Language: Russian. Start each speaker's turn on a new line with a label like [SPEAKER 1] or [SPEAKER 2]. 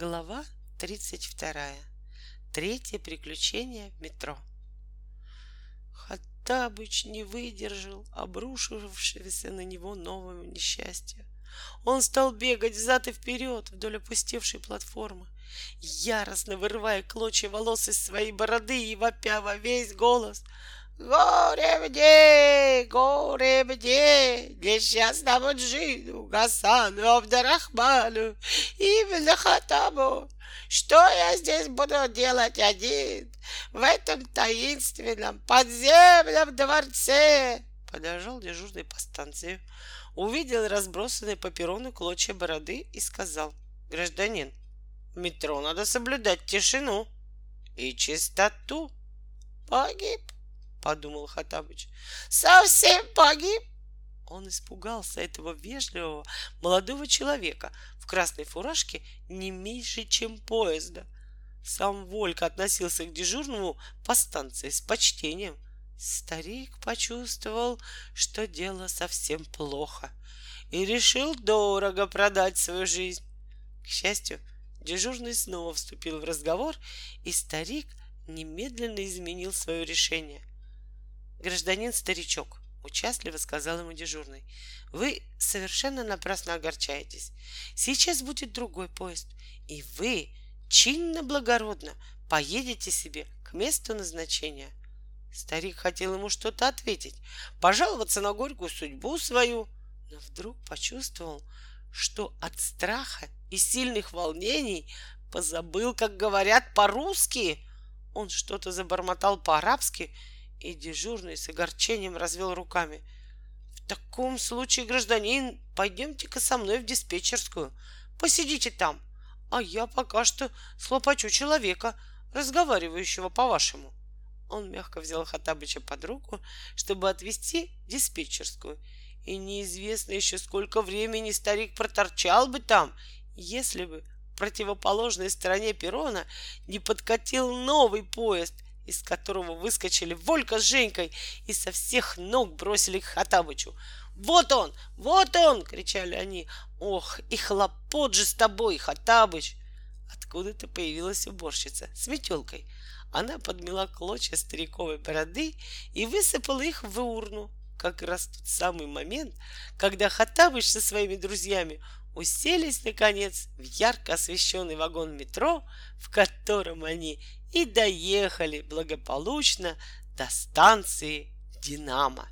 [SPEAKER 1] Глава 32. Третье приключение в метро. Хаттабыч не выдержал обрушившегося на него нового несчастья. Он стал бегать взад и вперед вдоль опустевшей платформы, яростно вырывая клочья волос из своей бороды и вопя во весь голос — Горе мне, горе мне, несчастному джину, Гасану Абдарахману, именно Хатабу. Что я здесь буду делать один в этом таинственном подземном дворце? Подожал дежурный по станции, увидел разбросанные по перрону клочья бороды и сказал, гражданин, в метро надо соблюдать тишину и чистоту. Погиб — подумал Хатабыч. «Совсем погиб?» Он испугался этого вежливого молодого человека в красной фуражке не меньше, чем поезда. Сам Волька относился к дежурному по станции с почтением. Старик почувствовал, что дело совсем плохо, и решил дорого продать свою жизнь. К счастью, дежурный снова вступил в разговор, и старик немедленно изменил свое решение. Гражданин старичок, участливо сказал ему дежурный, вы совершенно напрасно огорчаетесь. Сейчас будет другой поезд, и вы чинно благородно поедете себе к месту назначения. Старик хотел ему что-то ответить, пожаловаться на горькую судьбу свою, но вдруг почувствовал, что от страха и сильных волнений позабыл, как говорят по-русски. Он что-то забормотал по-арабски и дежурный с огорчением развел руками. В таком случае, гражданин, пойдемте-ка со мной в диспетчерскую. Посидите там, а я пока что слопочу человека, разговаривающего по-вашему. Он мягко взял Хатабыча под руку, чтобы отвезти в диспетчерскую. И неизвестно еще сколько времени старик проторчал бы там, если бы в противоположной стороне перрона не подкатил новый поезд — из которого выскочили Волька с Женькой и со всех ног бросили к Хатабычу. «Вот он! Вот он!» — кричали они. «Ох, и хлопот же с тобой, Хатабыч!» Откуда-то появилась уборщица с метелкой. Она подмела клочья стариковой бороды и высыпала их в урну. Как раз тот самый момент, когда Хатабыч со своими друзьями уселись, наконец, в ярко освещенный вагон метро, в котором они и доехали благополучно до станции «Динамо».